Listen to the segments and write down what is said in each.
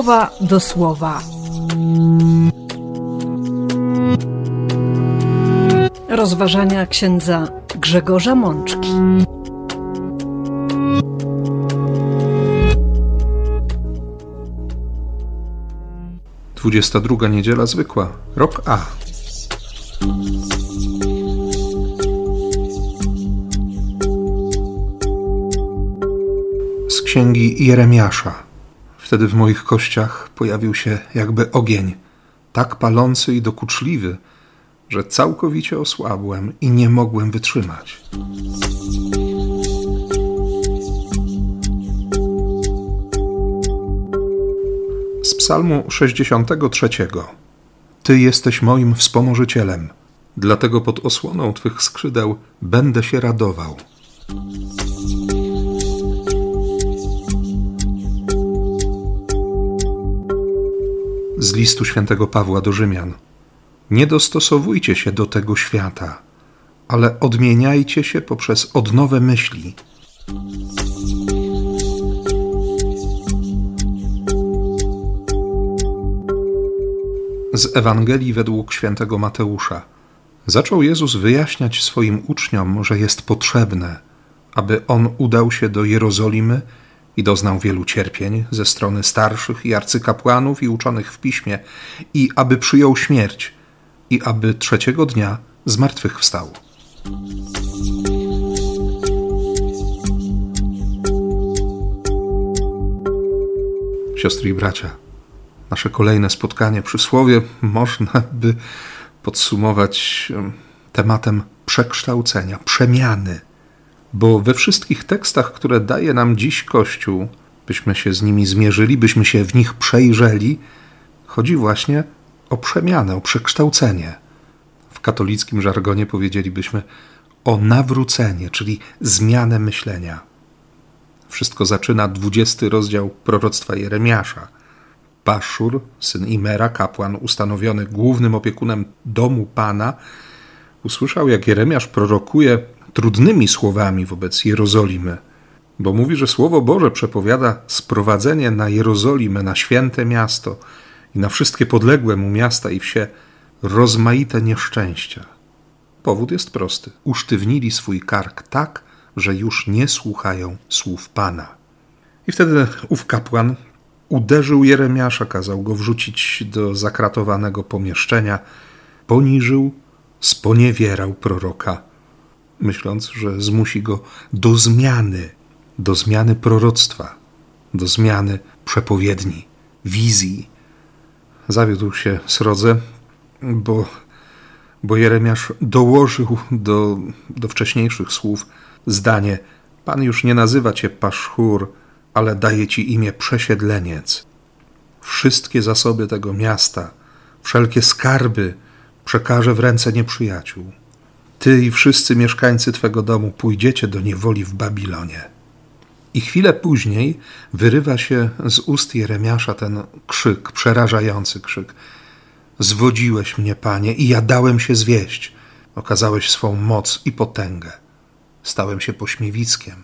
słowa do słowa. Rozważania księdza Grzegorza Mączki. Dwudziesta druga niedziela zwykła, rok A. Z księgi Jeremiasza. Wtedy w moich kościach pojawił się jakby ogień, tak palący i dokuczliwy, że całkowicie osłabłem i nie mogłem wytrzymać. Z Psalmu 63. Ty jesteś moim wspomożycielem, dlatego pod osłoną Twych skrzydeł będę się radował. Z listu świętego Pawła do Rzymian. Nie dostosowujcie się do tego świata, ale odmieniajcie się poprzez odnowę myśli. Z Ewangelii według świętego Mateusza. Zaczął Jezus wyjaśniać swoim uczniom, że jest potrzebne, aby on udał się do Jerozolimy i doznał wielu cierpień ze strony starszych i arcykapłanów i uczonych w piśmie, i aby przyjął śmierć, i aby trzeciego dnia zmartwychwstał. Siostry i bracia, nasze kolejne spotkanie przy słowie można by podsumować tematem przekształcenia, przemiany, bo we wszystkich tekstach, które daje nam dziś Kościół, byśmy się z nimi zmierzyli, byśmy się w nich przejrzeli, chodzi właśnie o przemianę, o przekształcenie. W katolickim żargonie powiedzielibyśmy o nawrócenie, czyli zmianę myślenia. Wszystko zaczyna 20 rozdział proroctwa Jeremiasza. Paszur, syn Imera, kapłan ustanowiony głównym opiekunem domu Pana, usłyszał, jak Jeremiasz prorokuje trudnymi słowami wobec Jerozolimy, bo mówi, że Słowo Boże przepowiada sprowadzenie na Jerozolimę, na święte miasto i na wszystkie podległe mu miasta i wsie rozmaite nieszczęścia. Powód jest prosty. Usztywnili swój kark tak, że już nie słuchają słów Pana. I wtedy ów kapłan uderzył Jeremiasza, kazał go wrzucić do zakratowanego pomieszczenia, poniżył, sponiewierał proroka, myśląc, że zmusi go do zmiany, do zmiany proroctwa, do zmiany przepowiedni, wizji. Zawiódł się srodze, bo, bo Jeremiasz dołożył do, do wcześniejszych słów zdanie: Pan już nie nazywa cię Paszchur, ale daje ci imię przesiedleniec. Wszystkie zasoby tego miasta, wszelkie skarby przekaże w ręce nieprzyjaciół. Ty i wszyscy mieszkańcy twego domu pójdziecie do niewoli w Babilonie. I chwilę później wyrywa się z ust Jeremiasza ten krzyk, przerażający krzyk. Zwodziłeś mnie, panie, i ja dałem się zwieść. Okazałeś swą moc i potęgę. Stałem się pośmiewiskiem.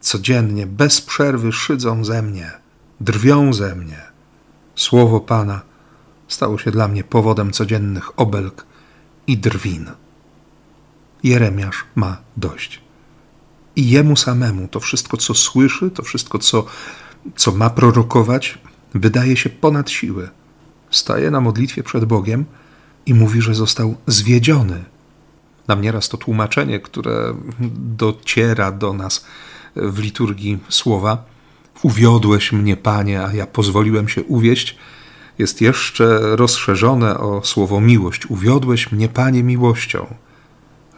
Codziennie, bez przerwy szydzą ze mnie, drwią ze mnie. Słowo Pana stało się dla mnie powodem codziennych obelg i drwin. Jeremiasz ma dość. I jemu samemu to wszystko, co słyszy, to wszystko, co, co ma prorokować, wydaje się ponad siły. Staje na modlitwie przed Bogiem i mówi, że został zwiedziony. Nam nieraz to tłumaczenie, które dociera do nas w liturgii słowa, uwiodłeś mnie, Panie, a ja pozwoliłem się uwieść, jest jeszcze rozszerzone o słowo miłość. Uwiodłeś mnie, Panie, miłością.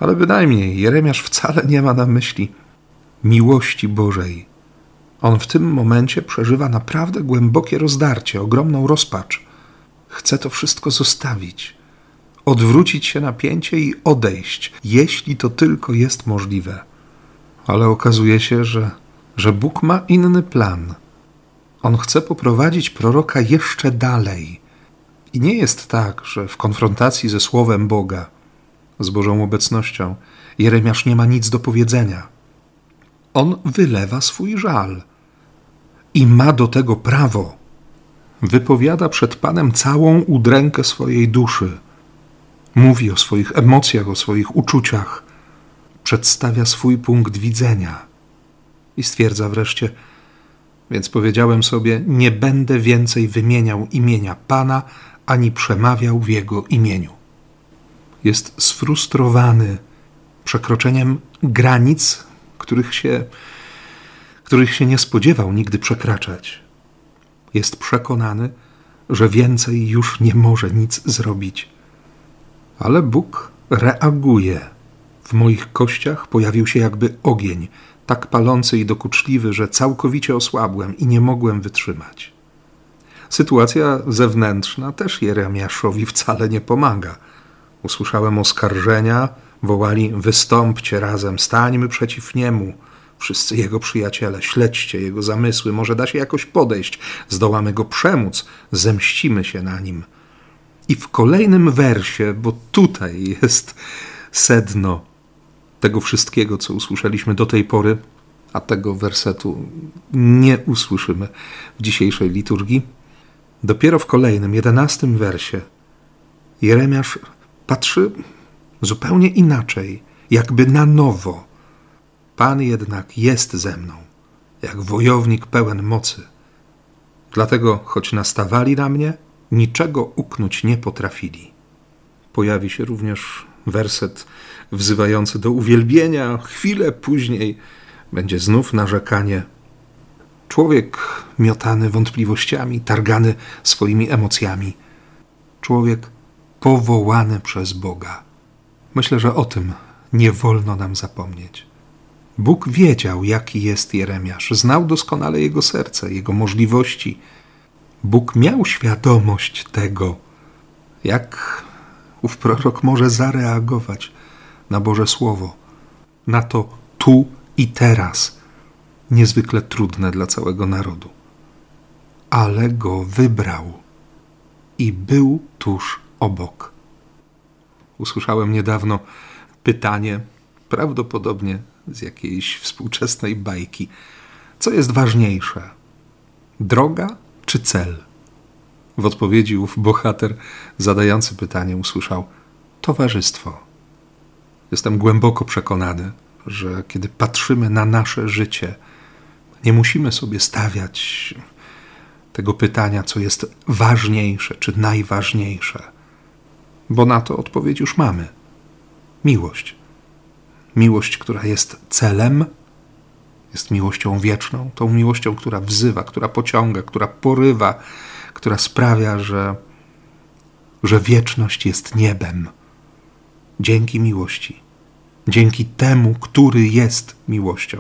Ale bynajmniej Jeremiasz wcale nie ma na myśli miłości Bożej. On w tym momencie przeżywa naprawdę głębokie rozdarcie, ogromną rozpacz. Chce to wszystko zostawić, odwrócić się na pięcie i odejść, jeśli to tylko jest możliwe. Ale okazuje się, że, że Bóg ma inny plan. On chce poprowadzić proroka jeszcze dalej. I nie jest tak, że w konfrontacji ze Słowem Boga, z Bożą obecnością, Jeremiasz nie ma nic do powiedzenia. On wylewa swój żal i ma do tego prawo. wypowiada przed Panem całą udrękę swojej duszy. Mówi o swoich emocjach, o swoich uczuciach, przedstawia swój punkt widzenia i stwierdza wreszcie: Więc powiedziałem sobie, nie będę więcej wymieniał imienia Pana ani przemawiał w jego imieniu. Jest sfrustrowany przekroczeniem granic, których się, których się nie spodziewał nigdy przekraczać. Jest przekonany, że więcej już nie może nic zrobić. Ale Bóg reaguje. W moich kościach pojawił się jakby ogień, tak palący i dokuczliwy, że całkowicie osłabłem i nie mogłem wytrzymać. Sytuacja zewnętrzna też Jeremiaszowi wcale nie pomaga. Usłyszałem oskarżenia, wołali: Wystąpcie razem, stańmy przeciw niemu. Wszyscy jego przyjaciele, śledźcie jego zamysły, może da się jakoś podejść, zdołamy go przemóc, zemścimy się na nim. I w kolejnym wersie, bo tutaj jest sedno tego wszystkiego, co usłyszeliśmy do tej pory, a tego wersetu nie usłyszymy w dzisiejszej liturgii. Dopiero w kolejnym, jedenastym wersie Jeremiasz patrzy zupełnie inaczej, jakby na nowo. Pan jednak jest ze mną, jak wojownik pełen mocy. Dlatego, choć nastawali na mnie, niczego uknąć nie potrafili. Pojawi się również werset wzywający do uwielbienia. Chwilę później będzie znów narzekanie. Człowiek miotany wątpliwościami, targany swoimi emocjami. Człowiek powołany przez Boga. Myślę, że o tym nie wolno nam zapomnieć. Bóg wiedział, jaki jest Jeremiasz, znał doskonale jego serce, jego możliwości. Bóg miał świadomość tego, jak ów prorok może zareagować na Boże Słowo, na to tu i teraz, niezwykle trudne dla całego narodu. Ale go wybrał i był tuż obok. Usłyszałem niedawno pytanie, prawdopodobnie z jakiejś współczesnej bajki. Co jest ważniejsze? Droga czy cel? W odpowiedzi ów bohater zadający pytanie usłyszał: Towarzystwo. Jestem głęboko przekonany, że kiedy patrzymy na nasze życie, nie musimy sobie stawiać tego pytania, co jest ważniejsze czy najważniejsze, bo na to odpowiedź już mamy. Miłość. Miłość, która jest celem, jest miłością wieczną, tą miłością, która wzywa, która pociąga, która porywa, która sprawia, że, że wieczność jest niebem. Dzięki miłości, dzięki temu, który jest miłością.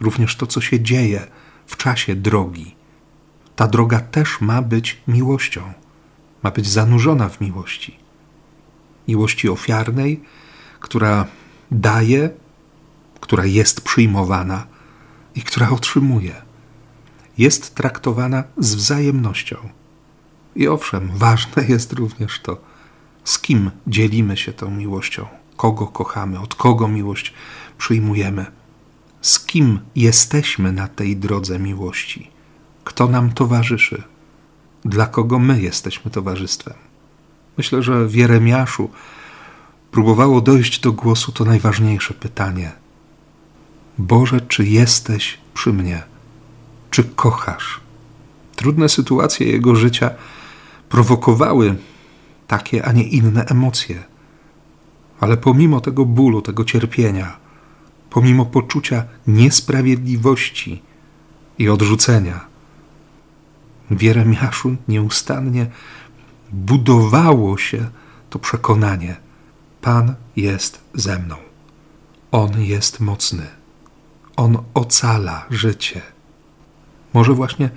Również to, co się dzieje w czasie drogi, ta droga też ma być miłością, ma być zanurzona w miłości. Miłości ofiarnej, która daje, która jest przyjmowana i która otrzymuje. Jest traktowana z wzajemnością. I owszem, ważne jest również to, z kim dzielimy się tą miłością, kogo kochamy, od kogo miłość przyjmujemy, z kim jesteśmy na tej drodze miłości, kto nam towarzyszy, dla kogo my jesteśmy towarzystwem. Myślę, że w Jeremiaszu próbowało dojść do głosu to najważniejsze pytanie: Boże, czy jesteś przy mnie? Czy kochasz? Trudne sytuacje jego życia prowokowały takie, a nie inne emocje. Ale pomimo tego bólu, tego cierpienia, pomimo poczucia niesprawiedliwości i odrzucenia, w Jeremiaszu nieustannie budowało się to przekonanie – Pan jest ze mną. On jest mocny. On ocala życie. Może właśnie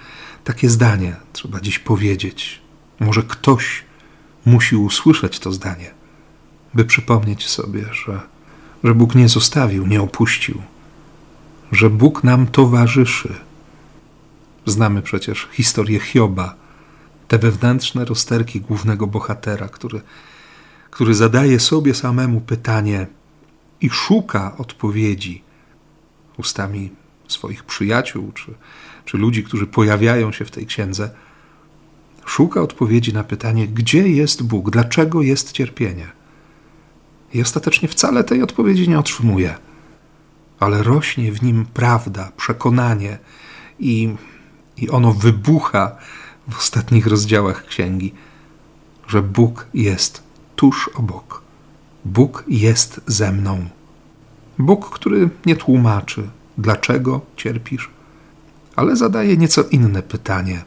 takie zdanie trzeba dziś powiedzieć. Może ktoś musi usłyszeć to zdanie, by przypomnieć sobie, że, że Bóg nie zostawił, nie opuścił, że Bóg nam towarzyszy. Znamy przecież historię Hioba, te wewnętrzne rozterki głównego bohatera, który który zadaje sobie samemu pytanie i szuka odpowiedzi ustami swoich przyjaciół czy, czy ludzi, którzy pojawiają się w tej księdze, szuka odpowiedzi na pytanie, gdzie jest Bóg, dlaczego jest cierpienie. I ostatecznie wcale tej odpowiedzi nie otrzymuje, ale rośnie w nim prawda, przekonanie i, i ono wybucha w ostatnich rozdziałach księgi, że Bóg jest tuż obok. Bóg jest ze mną. Bóg, który nie tłumaczy, dlaczego cierpisz, ale zadaje nieco inne pytanie: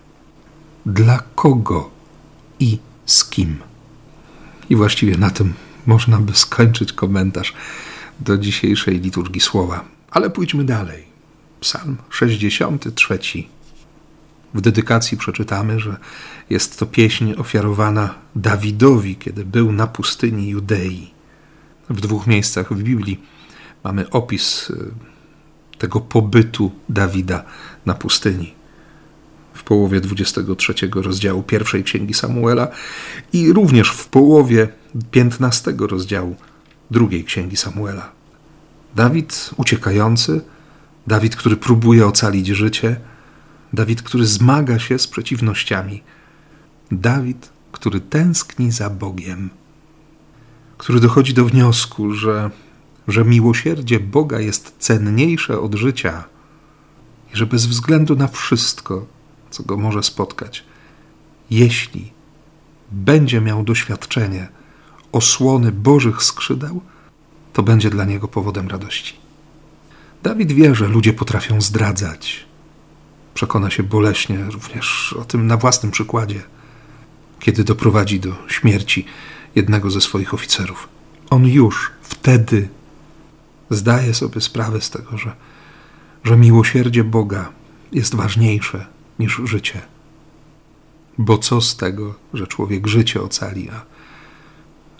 dla kogo i z kim? I właściwie na tym można by skończyć komentarz do dzisiejszej liturgii słowa. Ale pójdźmy dalej. Psalm 63. W dedykacji przeczytamy, że jest to pieśń ofiarowana Dawidowi, kiedy był na pustyni Judei. W dwóch miejscach w Biblii mamy opis y, tego pobytu Dawida na pustyni. W połowie 23 rozdziału pierwszej księgi Samuela i również w połowie 15 rozdziału drugiej księgi Samuela. Dawid uciekający, Dawid, który próbuje ocalić życie, Dawid, który zmaga się z przeciwnościami, Dawid, który tęskni za Bogiem, który dochodzi do wniosku, że, że miłosierdzie Boga jest cenniejsze od życia i że bez względu na wszystko, co go może spotkać, jeśli będzie miał doświadczenie osłony Bożych skrzydeł, to będzie dla niego powodem radości. Dawid wie, że ludzie potrafią zdradzać. Przekona się boleśnie również o tym na własnym przykładzie, kiedy doprowadzi do śmierci jednego ze swoich oficerów. On już wtedy zdaje sobie sprawę z tego, że, że miłosierdzie Boga jest ważniejsze niż życie. Bo co z tego, że człowiek życie ocali, a,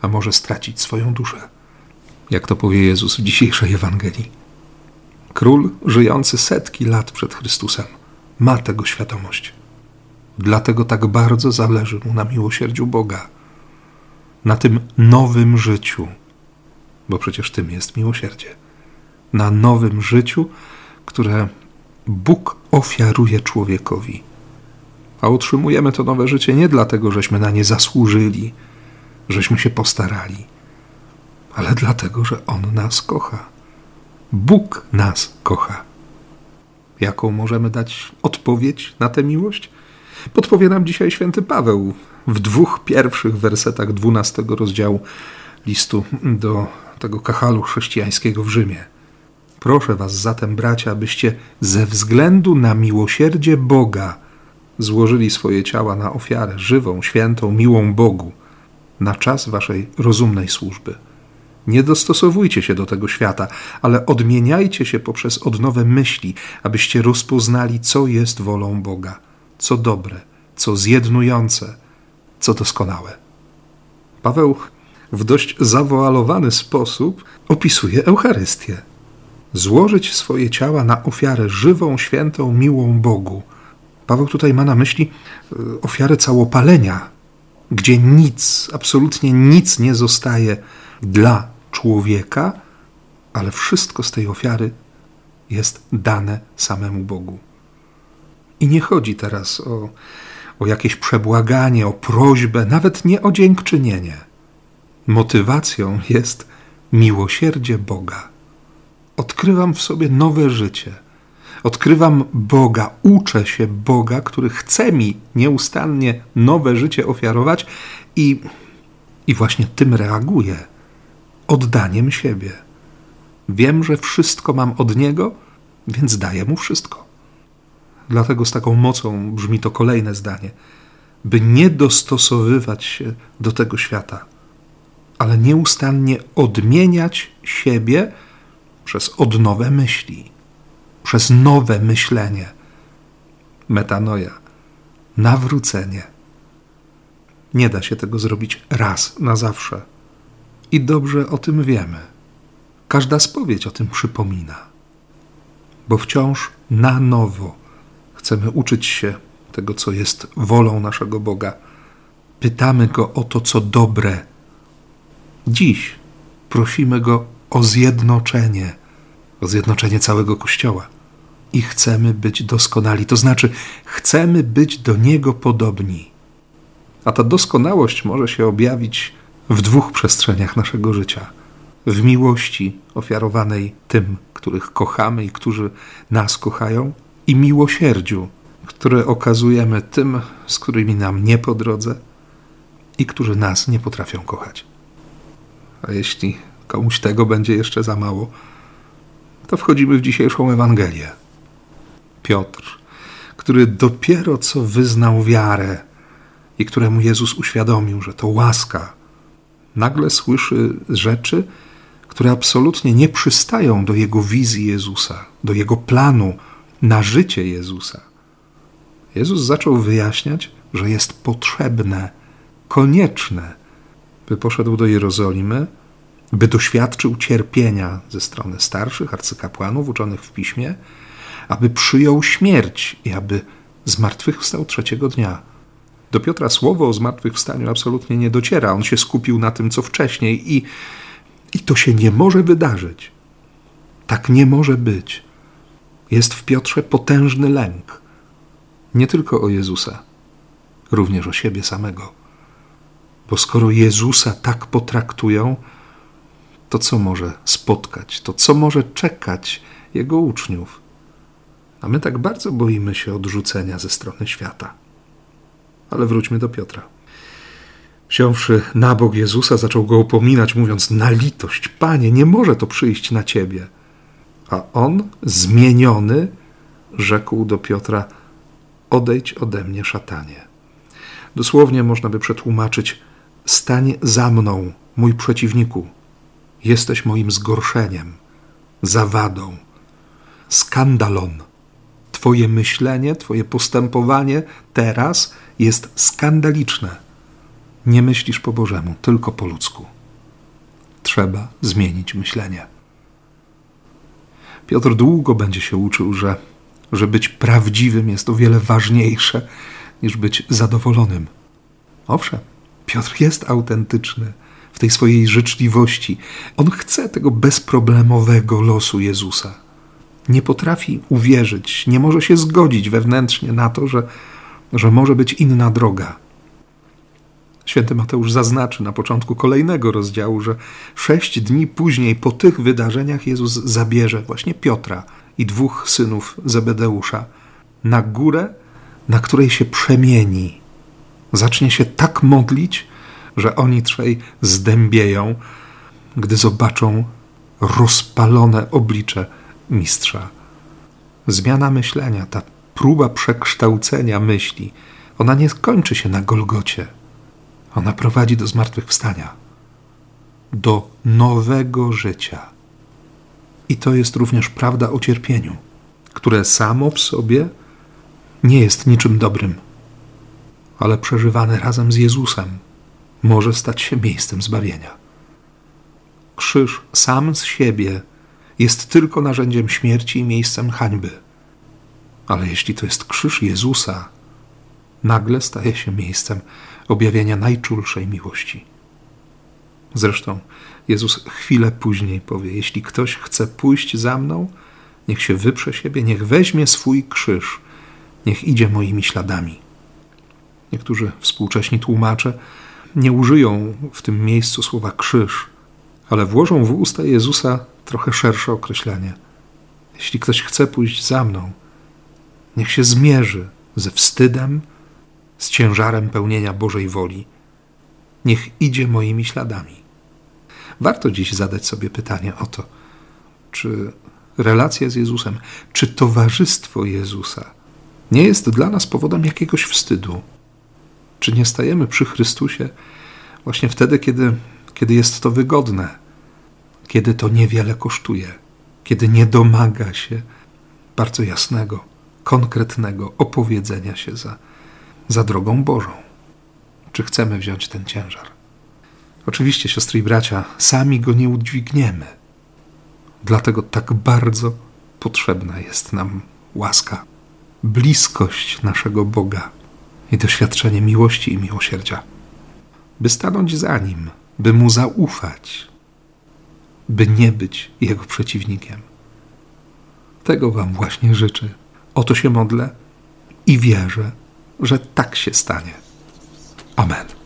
a może stracić swoją duszę? Jak to powie Jezus w dzisiejszej Ewangelii. Król żyjący setki lat przed Chrystusem ma tego świadomość. Dlatego tak bardzo zależy mu na miłosierdziu Boga, na tym nowym życiu, bo przecież tym jest miłosierdzie. Na nowym życiu, które Bóg ofiaruje człowiekowi. A utrzymujemy to nowe życie nie dlatego, żeśmy na nie zasłużyli, żeśmy się postarali, ale dlatego, że On nas kocha. Bóg nas kocha. Jaką możemy dać odpowiedź na tę miłość? Podpowie nam dzisiaj święty Paweł w dwóch pierwszych wersetach dwunastego rozdziału listu do tego kachalu chrześcijańskiego w Rzymie. Proszę was zatem, bracia, abyście ze względu na miłosierdzie Boga złożyli swoje ciała na ofiarę żywą, świętą, miłą Bogu, na czas waszej rozumnej służby. Nie dostosowujcie się do tego świata, ale odmieniajcie się poprzez odnowę myśli, abyście rozpoznali, co jest wolą Boga, co dobre, co zjednujące, co doskonałe. Paweł w dość zawoalowany sposób opisuje Eucharystię. Złożyć swoje ciała na ofiarę żywą, świętą, miłą Bogu. Paweł tutaj ma na myśli e, ofiarę całopalenia, gdzie nic, absolutnie nic nie zostaje dla człowieka, ale wszystko z tej ofiary jest dane samemu Bogu. I nie chodzi teraz o, o jakieś przebłaganie, o prośbę, nawet nie o dziękczynienie. Motywacją jest miłosierdzie Boga. Odkrywam w sobie nowe życie. Odkrywam Boga, uczę się Boga, który chce mi nieustannie nowe życie ofiarować i, i właśnie tym reaguję oddaniem siebie. Wiem, że wszystko mam od Niego, więc daję Mu wszystko. Dlatego z taką mocą brzmi to kolejne zdanie, by nie dostosowywać się do tego świata, ale nieustannie odmieniać siebie przez odnowę myśli, przez nowe myślenie, metanoja, nawrócenie. Nie da się tego zrobić raz na zawsze i dobrze o tym wiemy. Każda spowiedź o tym przypomina. Bo wciąż na nowo chcemy uczyć się tego, co jest wolą naszego Boga. Pytamy Go o to, co dobre. Dziś prosimy Go o zjednoczenie, o zjednoczenie całego Kościoła, i chcemy być doskonali, to znaczy chcemy być do Niego podobni. A ta doskonałość może się objawić w dwóch przestrzeniach naszego życia: w miłości ofiarowanej tym, których kochamy i którzy nas kochają, i miłosierdziu, które okazujemy tym, z którymi nam nie po drodze i którzy nas nie potrafią kochać. A jeśli komuś tego będzie jeszcze za mało, to wchodzimy w dzisiejszą Ewangelię. Piotr, który dopiero co wyznał wiarę i któremu Jezus uświadomił, że to łaska, nagle słyszy rzeczy, które absolutnie nie przystają do jego wizji Jezusa, do jego planu na życie Jezusa. Jezus zaczął wyjaśniać, że jest potrzebne, konieczne, by poszedł do Jerozolimy, by doświadczył cierpienia ze strony starszych arcykapłanów uczonych w piśmie, aby przyjął śmierć i aby zmartwychwstał trzeciego dnia. Do Piotra słowo o zmartwychwstaniu absolutnie nie dociera. On się skupił na tym, co wcześniej, i, i to się nie może wydarzyć. Tak nie może być. Jest w Piotrze potężny lęk. Nie tylko o Jezusa, również o siebie samego. Bo skoro Jezusa tak potraktują, to co może spotkać, to co może czekać Jego uczniów? A my tak bardzo boimy się odrzucenia ze strony świata. Ale wróćmy do Piotra. Wziąwszy na bok Jezusa, zaczął go upominać, mówiąc: Na litość, panie, nie może to przyjść na ciebie. A on, zmieniony, rzekł do Piotra: Odejdź ode mnie, szatanie. Dosłownie można by przetłumaczyć: Stań za mną, mój przeciwniku. Jesteś moim zgorszeniem, zawadą, skandalon. Twoje myślenie, Twoje postępowanie teraz jest skandaliczne. Nie myślisz po Bożemu, tylko po ludzku. Trzeba zmienić myślenie. Piotr długo będzie się uczył, że, że być prawdziwym jest o wiele ważniejsze niż być zadowolonym. Owszem, Piotr jest autentyczny w tej swojej życzliwości. On chce tego bezproblemowego losu Jezusa. Nie potrafi uwierzyć, nie może się zgodzić wewnętrznie na to, że, że może być inna droga. Święty Mateusz zaznaczy na początku kolejnego rozdziału, że sześć dni później po tych wydarzeniach Jezus zabierze właśnie Piotra i dwóch synów Zebedeusza na górę, na której się przemieni. Zacznie się tak modlić, że oni trzej zdębieją, gdy zobaczą rozpalone oblicze mistrza. Zmiana myślenia, ta próba przekształcenia myśli, ona nie kończy się na Golgocie. Ona prowadzi do zmartwychwstania, do nowego życia. I to jest również prawda o cierpieniu, które samo w sobie nie jest niczym dobrym, ale przeżywane razem z Jezusem może stać się miejscem zbawienia. Krzyż sam z siebie jest tylko narzędziem śmierci i miejscem hańby. Ale jeśli to jest krzyż Jezusa, nagle staje się miejscem objawienia najczulszej miłości. Zresztą Jezus chwilę później powie: Jeśli ktoś chce pójść za mną, niech się wyprze siebie, niech weźmie swój krzyż, niech idzie moimi śladami. Niektórzy współcześni tłumacze nie użyją w tym miejscu słowa krzyż, ale włożą w usta Jezusa trochę szersze określenie. Jeśli ktoś chce pójść za mną, niech się zmierzy ze wstydem, z ciężarem pełnienia Bożej woli. Niech idzie moimi śladami. Warto dziś zadać sobie pytanie o to, czy relacja z Jezusem, czy towarzystwo Jezusa nie jest dla nas powodem jakiegoś wstydu? Czy nie stajemy przy Chrystusie właśnie wtedy, kiedy, kiedy jest to wygodne, kiedy to niewiele kosztuje, kiedy nie domaga się bardzo jasnego, konkretnego opowiedzenia się za za drogą Bożą. Czy chcemy wziąć ten ciężar? Oczywiście, siostry i bracia, sami go nie udźwigniemy. Dlatego tak bardzo potrzebna jest nam łaska, bliskość naszego Boga i doświadczenie miłości i miłosierdzia. By stanąć za Nim, by Mu zaufać, by nie być Jego przeciwnikiem. Tego Wam właśnie życzę. O to się modlę i wierzę, że tak się stanie. Amen.